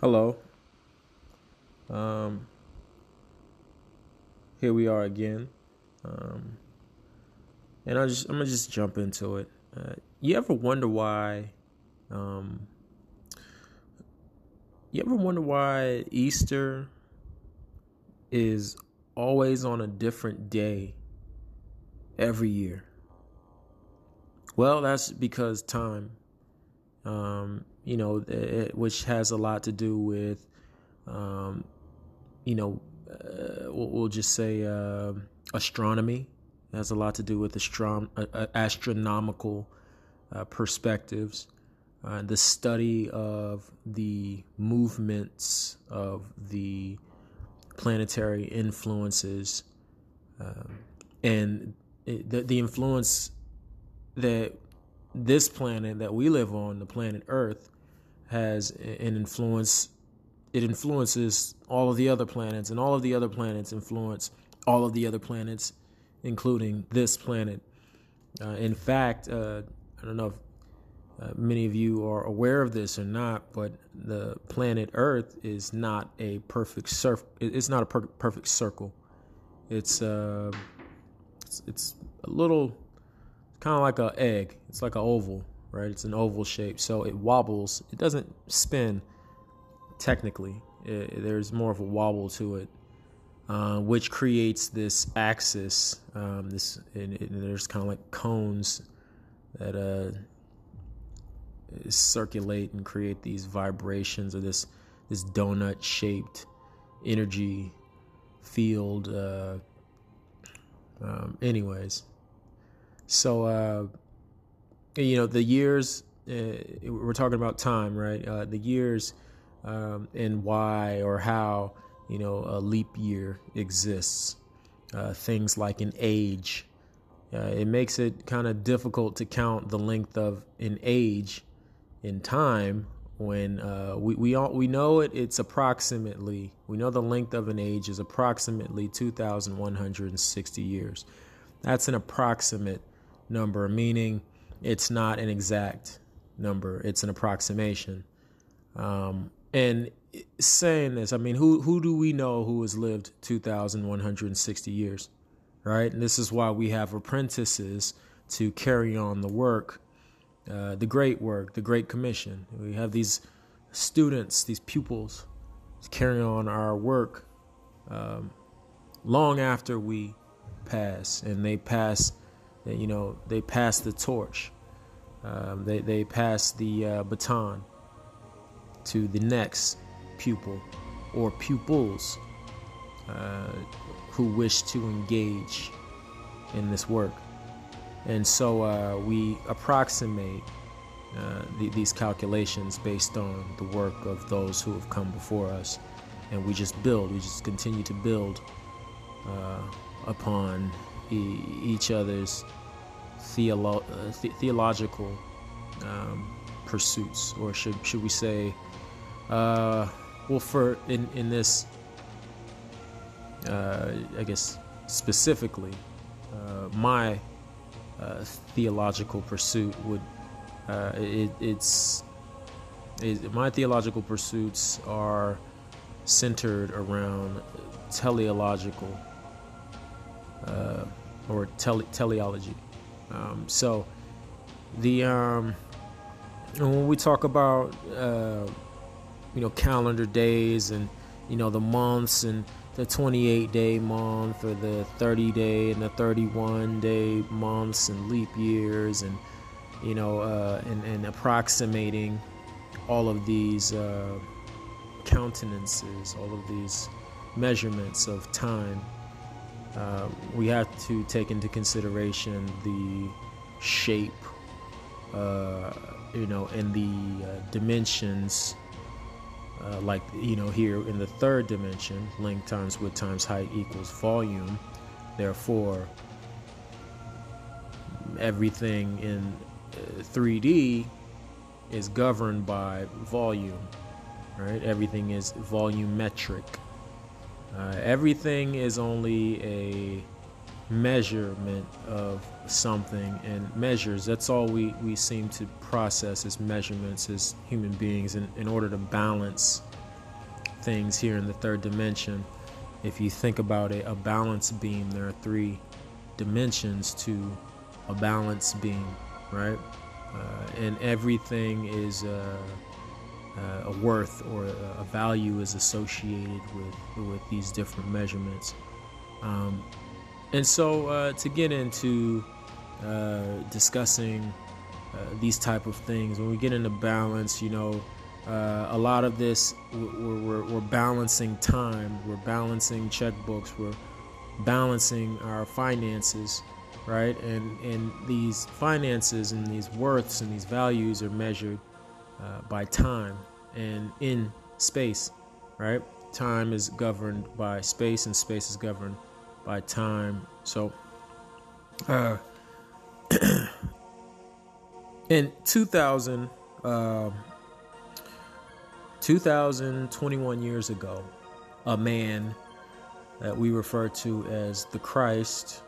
Hello. Um, here we are again. Um, and I just I'm gonna just jump into it. Uh, you ever wonder why? Um, you ever wonder why Easter is always on a different day every year? Well, that's because time. Um, you know, it, which has a lot to do with, um, you know, uh, we'll, just say uh, astronomy. It has a lot to do with uh, astronomical uh, perspectives, uh, the study of the movements of the planetary influences, um, and it, the, the influence that this planet that we live on, the planet Earth, has an influence. It influences all of the other planets, and all of the other planets influence all of the other planets, including this planet. Uh, in fact, uh, I don't know if uh, many of you are aware of this or not, but the planet Earth is not a perfect surf. It's not a per- perfect circle. It's uh, it's, it's a little kind of like an egg. It's like an oval, right? It's an oval shape, so it wobbles. It doesn't spin technically. It, there's more of a wobble to it, uh, which creates this axis. Um, this and, and there's kind of like cones that uh, circulate and create these vibrations or this this donut shaped energy field. Uh, um, anyways, so uh, you know the years uh, we're talking about time right? Uh, the years um, and why or how you know a leap year exists. Uh, things like an age. Uh, it makes it kind of difficult to count the length of an age in time when uh, we we all we know it it's approximately we know the length of an age is approximately 2160 years. That's an approximate number meaning it's not an exact number; it's an approximation. Um, and saying this, I mean, who who do we know who has lived two thousand one hundred and sixty years, right? And this is why we have apprentices to carry on the work, uh, the great work, the Great Commission. We have these students, these pupils, carry on our work um, long after we pass, and they pass you know, they pass the torch. Um, they, they pass the uh, baton to the next pupil or pupils uh, who wish to engage in this work. And so uh, we approximate uh, the, these calculations based on the work of those who have come before us. And we just build, we just continue to build uh, upon e- each other's theolo- uh, the- theological um, pursuits, or should should we say, uh, well, for in in this, uh, I guess specifically, uh, my uh, theological pursuit would uh, it, it's it, my theological pursuits are centered around teleological or tele- teleology. Um, so the um, when we talk about uh, you know calendar days and you know the months and the 28 day month or the 30 day and the 31 day months and leap years and you know uh, and, and approximating all of these uh, countenances all of these measurements of time uh, we have to take into consideration the shape, uh, you know, and the uh, dimensions. Uh, like you know, here in the third dimension, length times width times height equals volume. Therefore, everything in 3D uh, is governed by volume, right? Everything is volumetric. Uh, everything is only a measurement of something and measures. That's all we, we seem to process as measurements as human beings in, in order to balance things here in the third dimension. If you think about it, a balance beam, there are three dimensions to a balance beam, right? Uh, and everything is uh, uh, a worth or a value is associated with with these different measurements. Um, and so uh, to get into uh, discussing uh, these type of things, when we get into balance, you know, uh, a lot of this we're, we're, we're, balancing time, we're balancing checkbooks, we're balancing our finances, right? And and these finances and these worths and these values are measured uh, by time and in space, right? Time is governed by space, and space is governed by time. So, uh, in 2000, uh, 2021 years ago, a man that we refer to as the Christ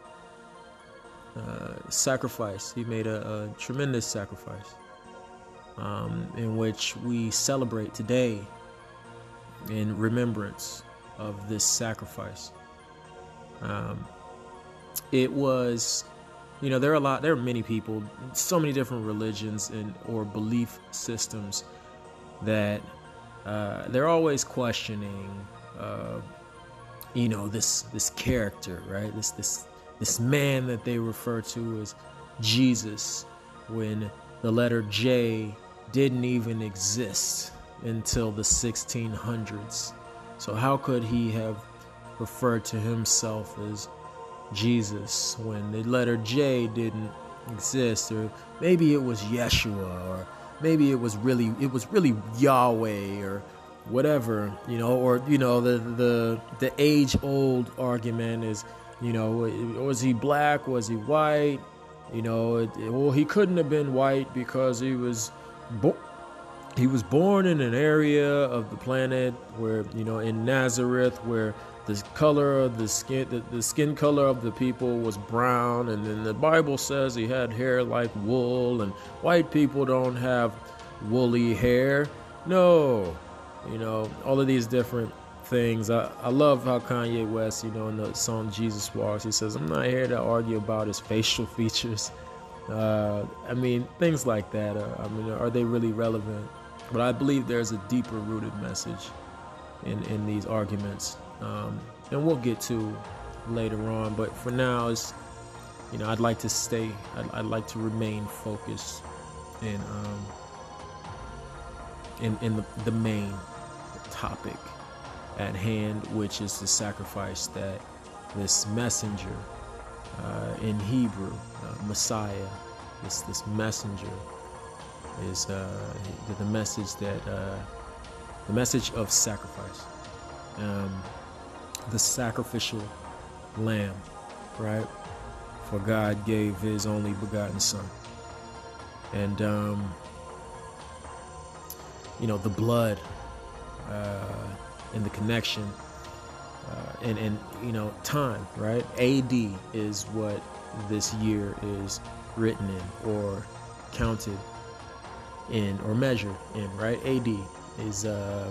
uh, sacrifice. He made a, a tremendous sacrifice um, in which we celebrate today in remembrance of this sacrifice. Um, it was, you know, there are a lot, there are many people, so many different religions and or belief systems that uh, they're always questioning, uh, you know, this this character, right? This this this man that they refer to as Jesus, when the letter J didn't even exist until the 1600s. So, how could he have referred to himself as Jesus when the letter J didn't exist? Or maybe it was Yeshua, or maybe it was really it was really Yahweh or whatever, you know, or you know, the the the age old argument is, you know, was he black, was he white? You know, it, well, he couldn't have been white because he was bo- he was born in an area of the planet where you know in Nazareth where the color of the skin the, the, skin color of the people was brown. And then the bible says he had hair like wool and white people don't have woolly hair. No you know all of these different things. I, I love how kanye west you know in the song jesus walks he says i'm not here to argue about his facial features uh, I mean, things like that. Uh, I mean, are they really relevant? But I believe there's a deeper rooted message in, in these arguments. Um, and we'll get to later on. But for now, it's, you know, I'd like to stay, I'd, I'd like to remain focused in, um, in, in the, the main topic at hand, which is the sacrifice that this messenger uh, in Hebrew, uh, Messiah, this this messenger is uh, the, message that uh, the message of sacrifice, um, the sacrificial lamb, right? For God gave His only begotten Son, and um, you know the blood uh, and the connection uh, and and you know time right? Ad is what this year is written in or counted in or measured in right? Ad is uh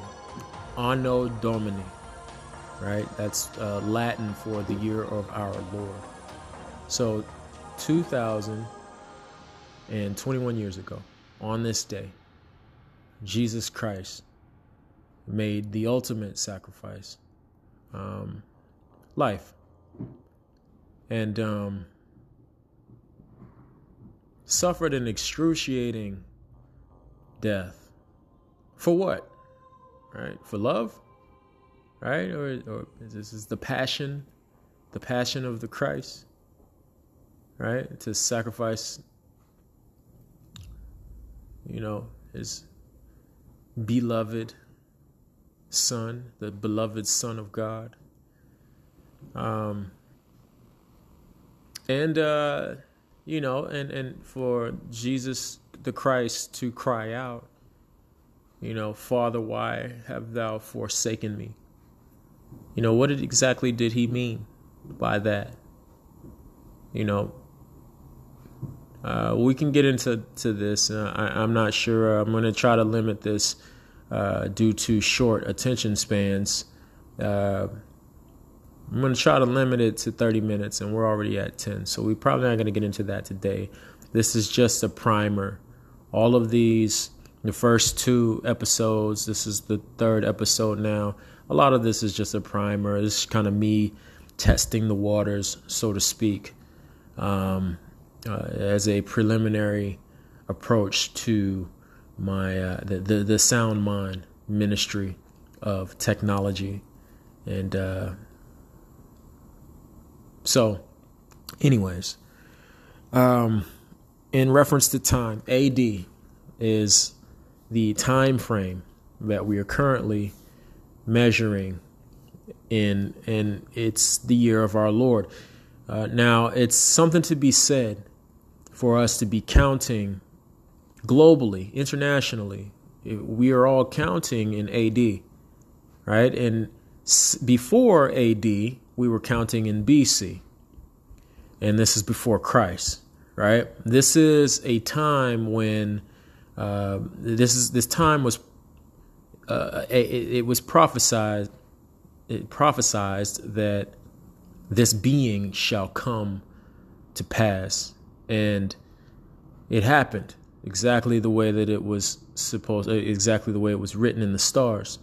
anno domini right? That's uh, latin for the year of our lord. So 2021 years ago on this day jesus christ made the ultimate sacrifice um, life. And um, suffered an excruciating death. For what? Right? For love? Right? Or, or this is the passion, the passion of the Christ, right? To sacrifice, you know, his beloved Son, the beloved Son of God. Um, and uh, you know, and and for Jesus the Christ to cry out, you know, Father, why have thou forsaken me? You know, what exactly did he mean by that? You know, uh, we can get into to this. Uh, I, am not sure. I'm going to try to limit this uh, due to short attention spans. Uh, I'm going to try to limit it to 30 minutes, and we're already at 10. So we're probably not going to get into that today. This is just a primer. All of these, the first two episodes, this is the third episode now. A lot of this is just a primer. This is kind of me testing the waters, so to speak, um, uh, as a preliminary approach to my uh, the, the, the sound mind ministry of technology. And uh, so anyways um, in reference to time ad is the time frame that we are currently measuring in and it's the year of our lord. Uh, now it's something to be said for us to be counting globally, internationally. We are all counting in AD, right? And before AD, we were counting in BC. And this is before Christ, right? This is a time when uh, this is this time was uh, it, it was prophesied it prophesized that this being shall come to pass and it happened exactly the way that it was supposed, uh, exactly the way it was written in the stars.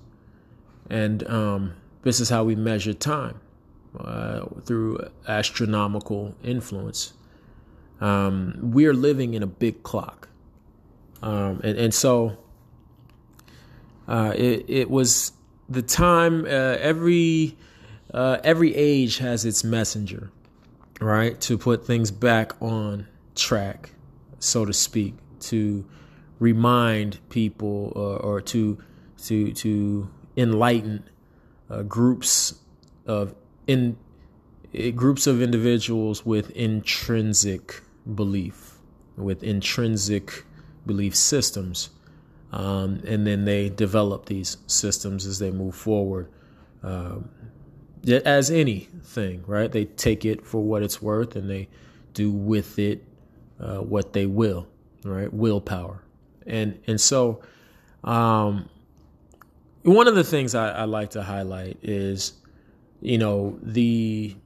And um, this is how we measure time uh, through astronomical influence. Um, we are living in a big clock. Um, and, and so uh, it, it was the time, uh, every, uh, every age has its messenger, right? To put things back on track, so to speak to remind people uh, or to to to enlighten uh, groups of in uh, groups of individuals with intrinsic belief, with intrinsic belief systems, um, and then they develop these systems as they move forward. Um, as anything, right? They take it for what it's worth, and they do with it uh, what they will right? Willpower. And and so um, one of the things I, I like to highlight is, you know, the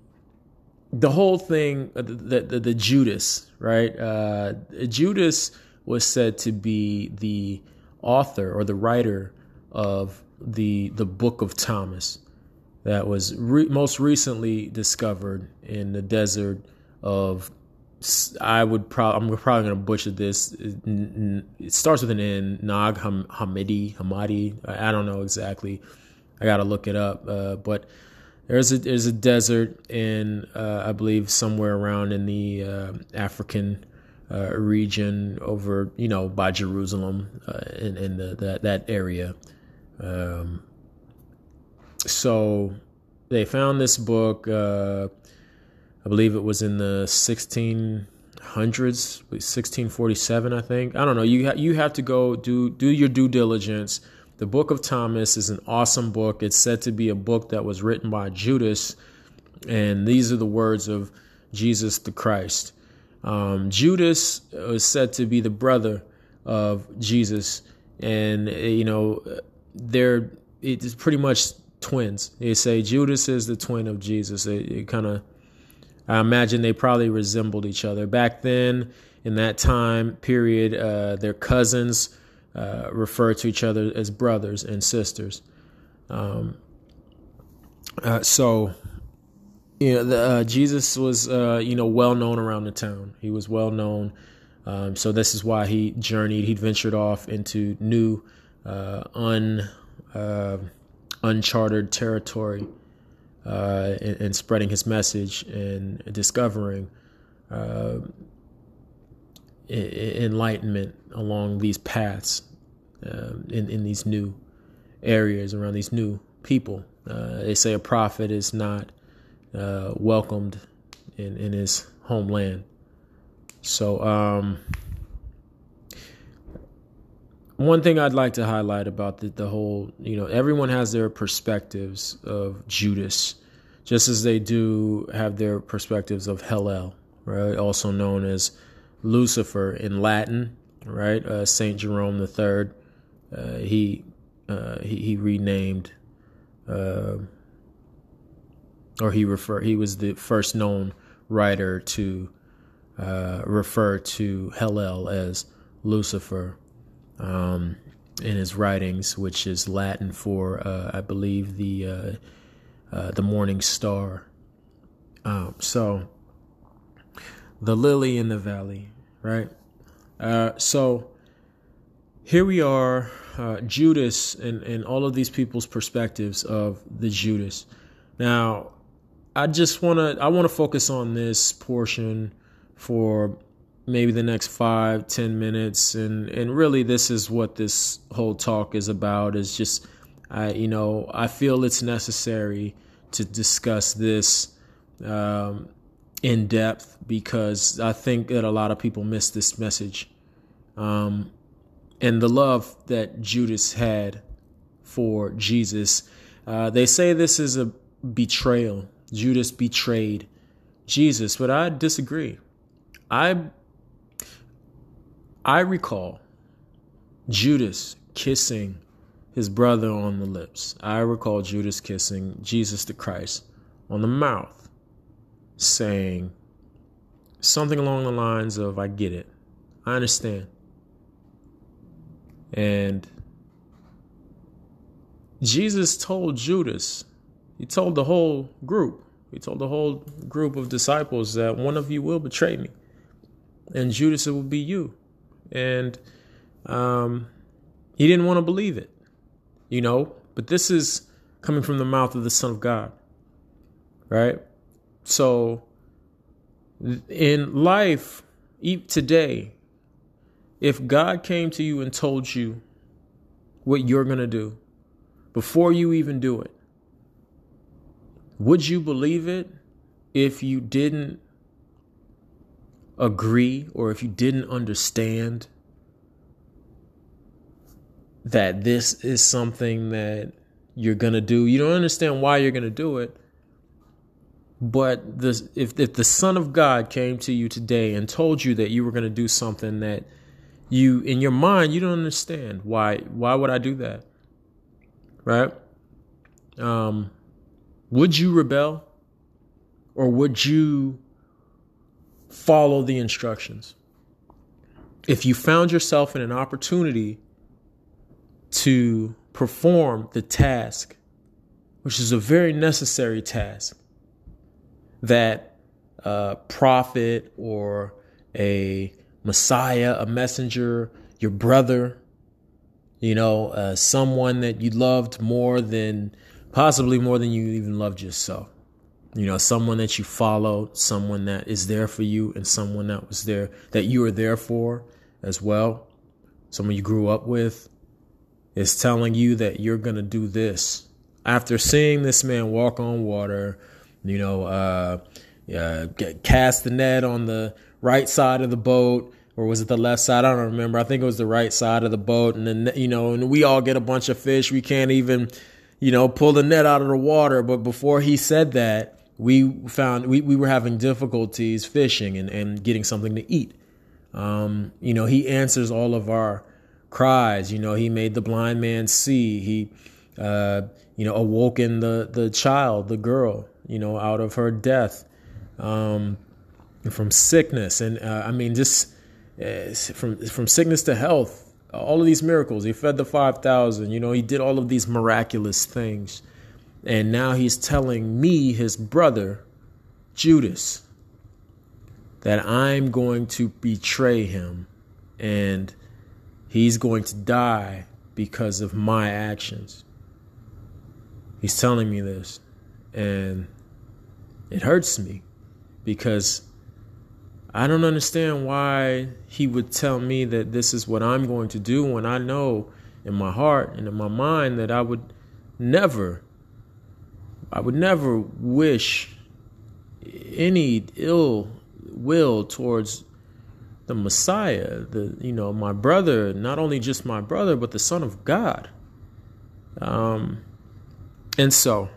the whole thing, uh, the the, the Judas, right? Uh, Judas was said to be the author or the writer of the the Book of Thomas that was re- most recently discovered in the desert of I would probably I'm probably gonna butcher this. It starts with an N. Nag Hamidi Hamadi. I don't know exactly. I gotta look it up. Uh, but there's a there's a desert in uh, I believe somewhere around in the uh, African uh, region over you know by Jerusalem uh, in in the, that that area. Um, so they found this book uh, I believe it was in the 1600s, 1647, I think. I don't know. You ha- you have to go do do your due diligence. The Book of Thomas is an awesome book. It's said to be a book that was written by Judas, and these are the words of Jesus the Christ. Um, Judas was said to be the brother of Jesus, and you know they're it's pretty much twins. They say Judas is the twin of Jesus. It, it kind of I imagine they probably resembled each other. Back then, in that time period, uh, their cousins uh, referred to each other as brothers and sisters. Um, uh, so, you know, the, uh, Jesus was, uh, you know, well known around the town. He was well known. Um, so this is why he journeyed. He ventured off into new, uh, un, uncharted territory uh, and, and, spreading his message and discovering uh, enlightenment along these paths uh, in, in these new areas around these new people. Uh, they say a prophet is not uh, welcomed in, in his homeland. So, um, one thing I'd like to highlight about the, the whole, you know, everyone has their perspectives of Judas, just as they do have their perspectives of Hillel, right? Also known as Lucifer in Latin, right? Uh, Saint Jerome the Third, uh, he uh, he, he renamed, uh, or he refer he was the first known writer to uh, refer to Hellel as Lucifer um, in his writings, which is Latin for, uh, I believe, the uh, uh, the morning star. Um, so, the lily in the valley, right? Uh, so here we are, uh, Judas, and, and all of these people's perspectives of the Judas. Now, I just want to I want to focus on this portion for maybe the next five ten minutes and and really this is what this whole talk is about is just I you know I feel it's necessary to discuss this um, in depth because I think that a lot of people miss this message um, and the love that Judas had for Jesus. Uh, they say this is a betrayal. Judas betrayed Jesus, but I disagree. I I recall Judas kissing his brother on the lips. I recall Judas kissing Jesus the Christ on the mouth, saying something along the lines of, I get it. I understand. And Jesus told Judas, he told the whole group, he told the whole group of disciples that one of you will betray me. And Judas, it will be you. And um, he didn't want to believe it, you know, but this is coming from the mouth of the Son of God, right? So in life, today, if God came to you and told you what you're going to do before you even do it, would you believe it if you didn't agree or if you didn't understand that this is something that you're going to do? You don't understand why you're going to do it. But the, if, if the Son of God came to you today and told you that you were going to do something that you in your mind you don't understand why why would I do that? Right? Um would you rebel or would you follow the instructions? If you found yourself in an opportunity to perform the task, which is a very necessary task, that a prophet or a Messiah, a messenger, your brother, you know, uh, someone that you loved more than possibly more than you even loved yourself. You know, someone that you follow someone that is there for you, and someone that was there that you were there for as well. Someone you grew up with is telling you that you're going to do this. After seeing this man walk on water, you know, uh, uh, cast the net on the right side of the boat or was it the left side? I don't remember. I think it was the right side of the boat, and then you know, and we all get a bunch of fish. We can't even, you know, pull the net out of the water. But before he said that, we found we, we were having difficulties fishing and, and getting something to eat. Um, you know, he answers all of our cries. You know, he made the blind man see. He, uh, you know, awoken the the child, the girl, you know, out of her death. Um, from sickness. And uh, I mean, just uh, from from sickness to health, all of these miracles. He fed the five thousand. You know, he did all of these miraculous things, and now he's telling me, his brother, Judas, that I'm going to betray him, and he's going to die because of my actions. He's telling me this, and it hurts me because I don't understand why he would tell me that this is what I'm going to do when I know in my heart and in my mind that I would never, I would never wish any ill will towards the Messiah, the you know my brother, not only just my brother, but the Son of God. Um, and so,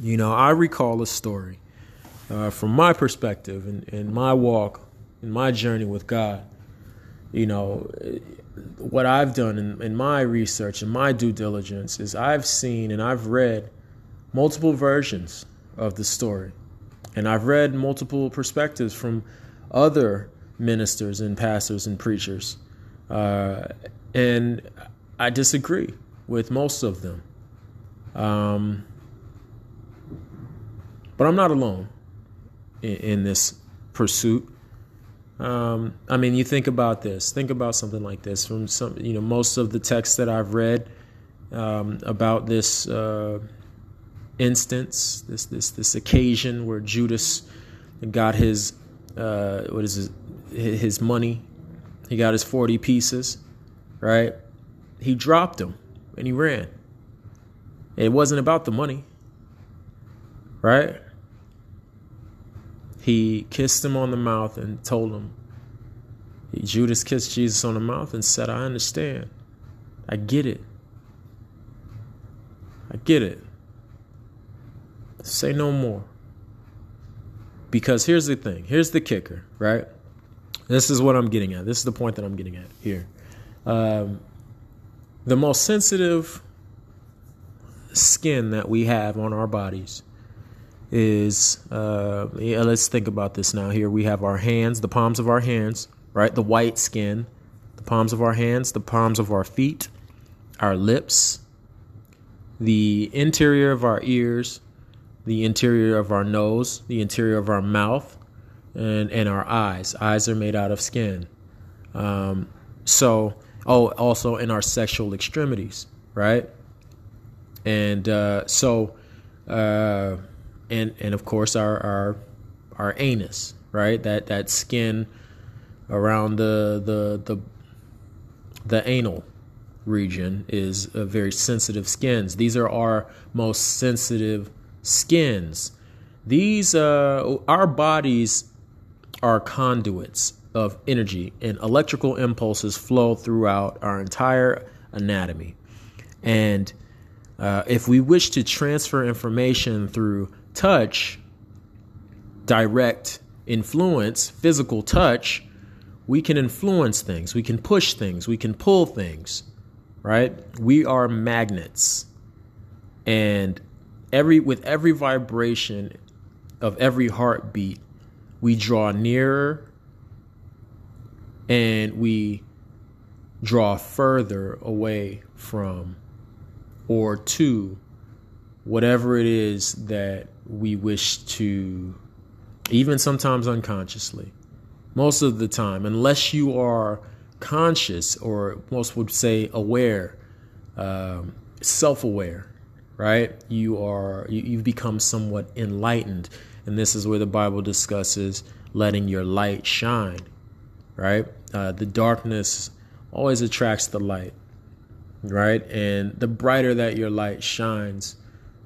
you know, I recall a story uh, from my perspective and, and my walk and my journey with God, you know, what I've done in, in my research and my due diligence is I've seen and I've read multiple versions of the story. And I've read multiple perspectives from other ministers and pastors and preachers. Uh, and I disagree with most of them. Um, but I'm not alone in, in this pursuit. Um, I mean, you think about this. Think about something like this. From some, you know, most of the texts that I've read um, about this uh, instance, this this this occasion where Judas got his uh, what is his, his money, he got his forty pieces, right? He dropped them and he ran. It wasn't about the money, right? He kissed him on the mouth and told him. Judas kissed Jesus on the mouth and said, I understand. I get it. I get it. Say no more. Because here's the thing here's the kicker, right? This is what I'm getting at. This is the point that I'm getting at here. Um, the most sensitive skin that we have on our bodies is uh, yeah, let's think about this now here we have our hands the palms of our hands right the white skin the palms of our hands the palms of our feet our lips the interior of our ears the interior of our nose the interior of our mouth and and our eyes eyes are made out of skin um, so oh also in our sexual extremities right and uh, so uh, and and of course our our our anus, right? That that skin around the the the the anal region is a very sensitive skins. These are our most sensitive skins. These uh, our bodies are conduits of energy and electrical impulses flow throughout our entire anatomy. And uh, if we wish to transfer information through touch, direct influence, physical touch, we can influence things, we can push things, we can pull things, right? We are magnets. And every with every vibration of every heartbeat, we draw nearer and we draw further away from or to whatever it is that we wish to, even sometimes unconsciously. Most of the time, unless you are conscious or most would say aware, um, self aware, right? You are, you, you've become somewhat enlightened. And this is where the Bible discusses letting your light shine, right? Uh, the darkness always attracts the light right? And the brighter that your light shines,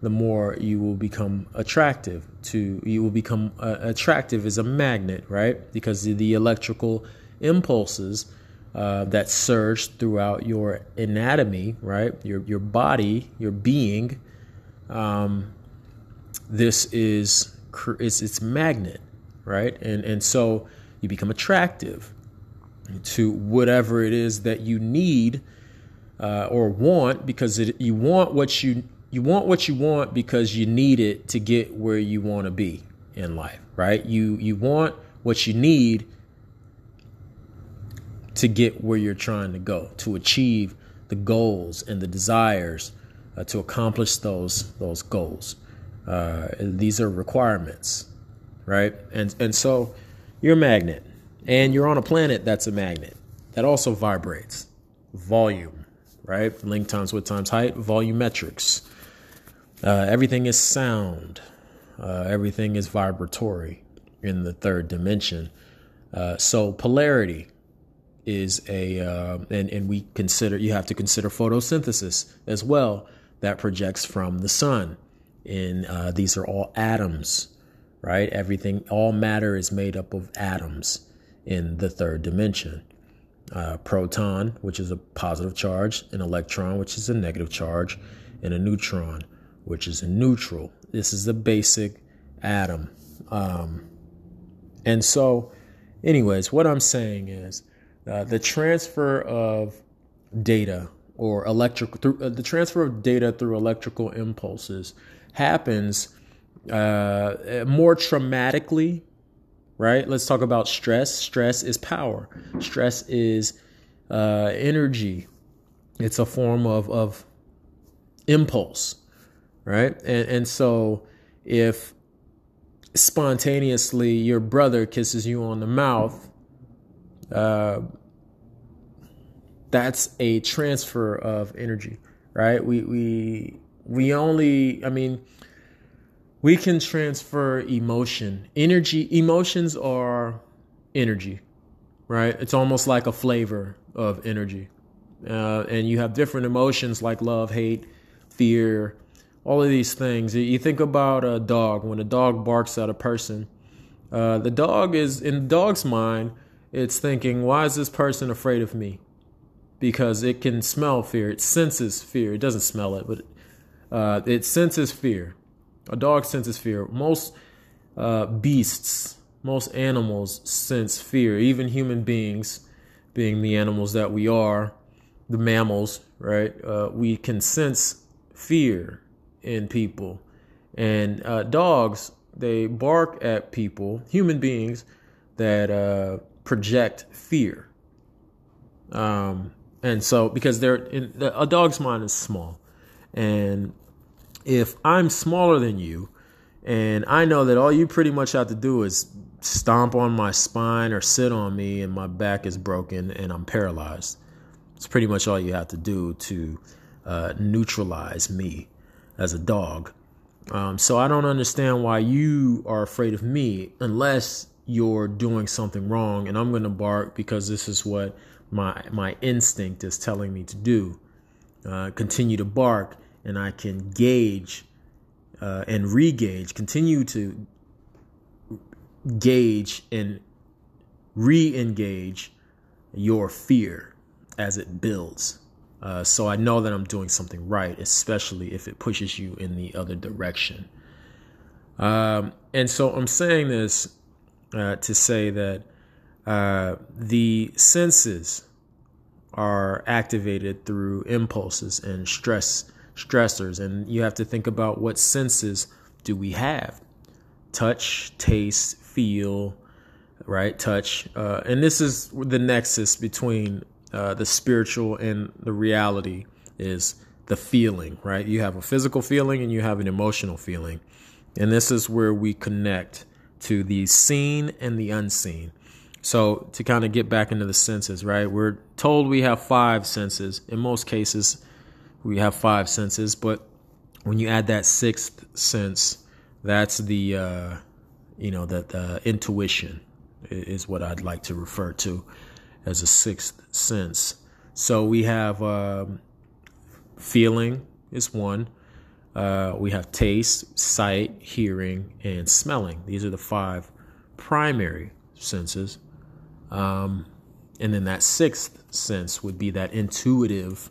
the more you will become attractive to you will become uh, attractive as a magnet right because the, the electrical impulses uh, that surge throughout your anatomy right your your body your being um, this is it's it's magnet right and and so you become attractive to whatever it is that you need uh, or want because it, you want what you you want what you want because you need it to get where you want to be in life, right? You you want what you need to get where you're trying to go, to achieve the goals and the desires uh, to accomplish those those goals. Uh, these are requirements, right? And and so you're a magnet, and you're on a planet that's a magnet that also vibrates. Volume right? Length times width times height, volumetrics. Uh, everything is sound. Uh, everything is vibratory in the third dimension. Uh, so polarity is a, uh, and, and we consider, you have to consider photosynthesis as well that projects from the sun. And uh, these are all atoms, right? Everything, all matter is made up of atoms in the third dimension uh, proton, which is a positive charge, an electron, which is a negative charge, and a neutron, which is a neutral. This is the basic atom. Um, and so, anyways, what I'm saying is uh, the transfer of data or electrical through uh, the transfer of data through electrical impulses happens uh, more traumatically right? Let's talk about stress. Stress is power. Stress is uh, energy. It's a form of of impulse right? And and so if spontaneously your brother kisses you on the mouth uh, that's a transfer of energy, right? We we we only, I mean, we can transfer emotion. Energy, emotions are energy, right? It's almost like a flavor of energy. Uh, and you have different emotions like love, hate, fear, all of these things. You think about a dog. When a dog barks at a person, uh, the dog is, in the dog's mind, it's thinking, why is this person afraid of me? Because it can smell fear. It senses fear. It doesn't smell it, but uh, it senses fear. A dog senses fear. Most uh, beasts, most animals sense fear. Even human beings, being the animals that we are, the mammals, right? Uh, we can sense fear in people. And uh, dogs, they bark at people, human beings, that uh, project fear. Um, and so, because they're in, a dog's mind is small, and if I'm smaller than you, and I know that all you pretty much have to do is stomp on my spine or sit on me, and my back is broken and I'm paralyzed. It's pretty much all you have to do to uh, neutralize me as a dog. Um, so I don't understand why you are afraid of me unless you're doing something wrong and I'm going to bark because this is what my my instinct is telling me to do. Uh, continue to bark and I can gauge uh, and re-gauge, continue to gauge and re-engage your fear as it builds. Uh, so I know that I'm doing something right, especially if it pushes you in the other direction. Um, and so I'm saying this uh, to say that uh, the senses are activated through impulses and stress stressors, and you have to think about what senses do we have: touch, taste, feel, right? Touch, uh, and this is the nexus between uh, the spiritual and the reality is the feeling, right? You have a physical feeling and you have an emotional feeling, and this is where we connect to the seen and the unseen. So, to kind of get back into the senses, right? We're told we have five senses. In most cases, we have five senses, but when you add that sixth sense, that's the, uh, you know, that the intuition is what I'd like to refer to as a sixth sense. So, we have um, feeling is one, uh, we have taste, sight, hearing, and smelling. These are the five primary senses. Um, and then that sixth sense would be that intuitive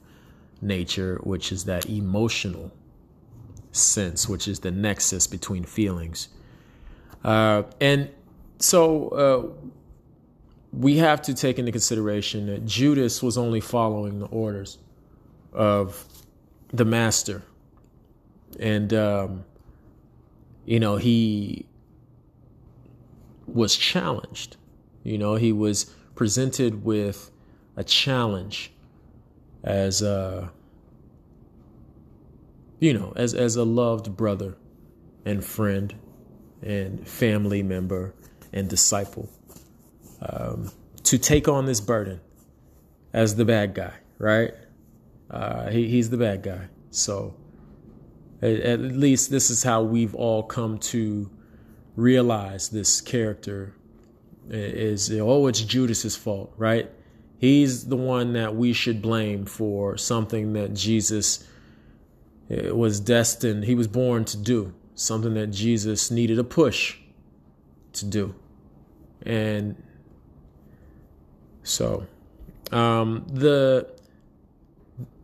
nature, which is that emotional sense, which is the nexus between feelings. Uh, and so uh, we have to take into consideration that Judas was only following the orders of the master and um, you know he was challenged. You know he was presented with a challenge as a you know as as a loved brother and friend and family member and disciple um, to take on this burden as the bad guy, right? Uh, he, he's the bad guy. So at least this is how we've all come to realize this character is oh it's Judas's fault, right? He's the one that we should blame for something that Jesus eh, was destined, he was born to do, something that Jesus needed a push to do. And so um, the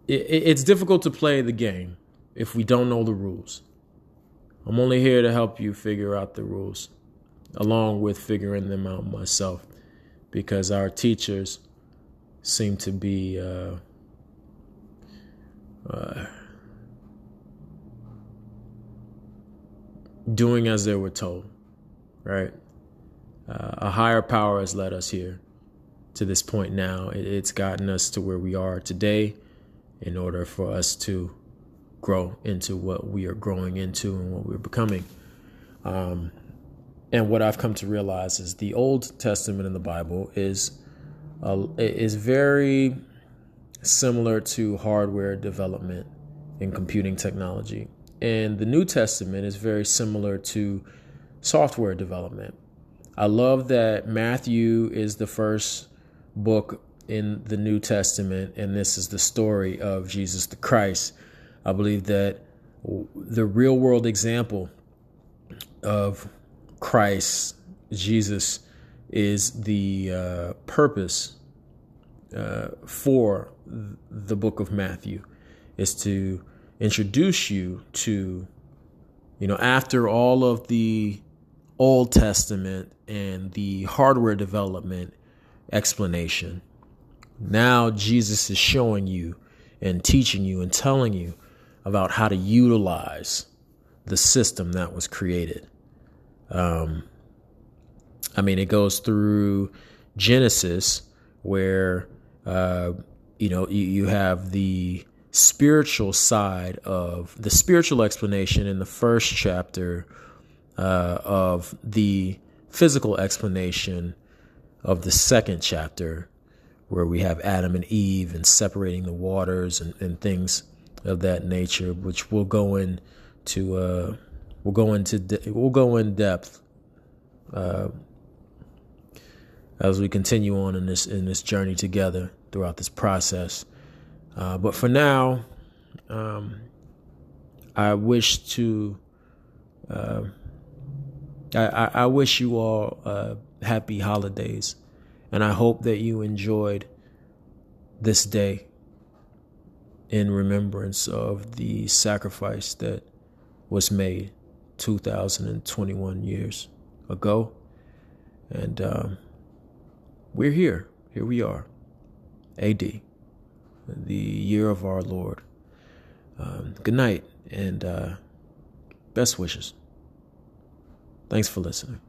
it, it's difficult to play the game if we don't know the rules. I'm only here to help you figure out the rules, along with figuring them out myself, because our teachers seem to be uh, uh, doing as they were told, right? Uh, a higher power has led us here to this point now. It, it's gotten us to where we are today in order for us to grow into what we are growing into and what we're becoming. Um, and what I've come to realize is the Old Testament in the Bible is uh, is very similar to hardware development in computing technology, and the New Testament is very similar to software development. I love that Matthew is the first book in the New Testament, and this is the story of Jesus the Christ. I believe that the real world example of Christ, Jesus, is the uh, purpose uh, for the book of Matthew, is to introduce you to, you know, after all of the Old Testament and the hardware development explanation, now Jesus is showing you and teaching you and telling you about how to utilize the system that was created. Um, I mean, it goes through Genesis, where uh, you know you, you have the spiritual side of the spiritual explanation in the first chapter uh, of the physical explanation of the second chapter, where we have Adam and Eve and separating the waters and, and things of that nature, which we'll go into. Uh, we'll go into de- we'll go in depth uh, as we continue on in this in this journey together throughout this process. Uh, but for now, um, I wish to uh, I, I, wish you all uh, happy holidays, and I hope that you enjoyed this day in remembrance of the sacrifice that was made 2021 years ago. And um, we're here. Here we are. AD, the year of our Lord. Um, good night and uh, best wishes. Thanks for listening.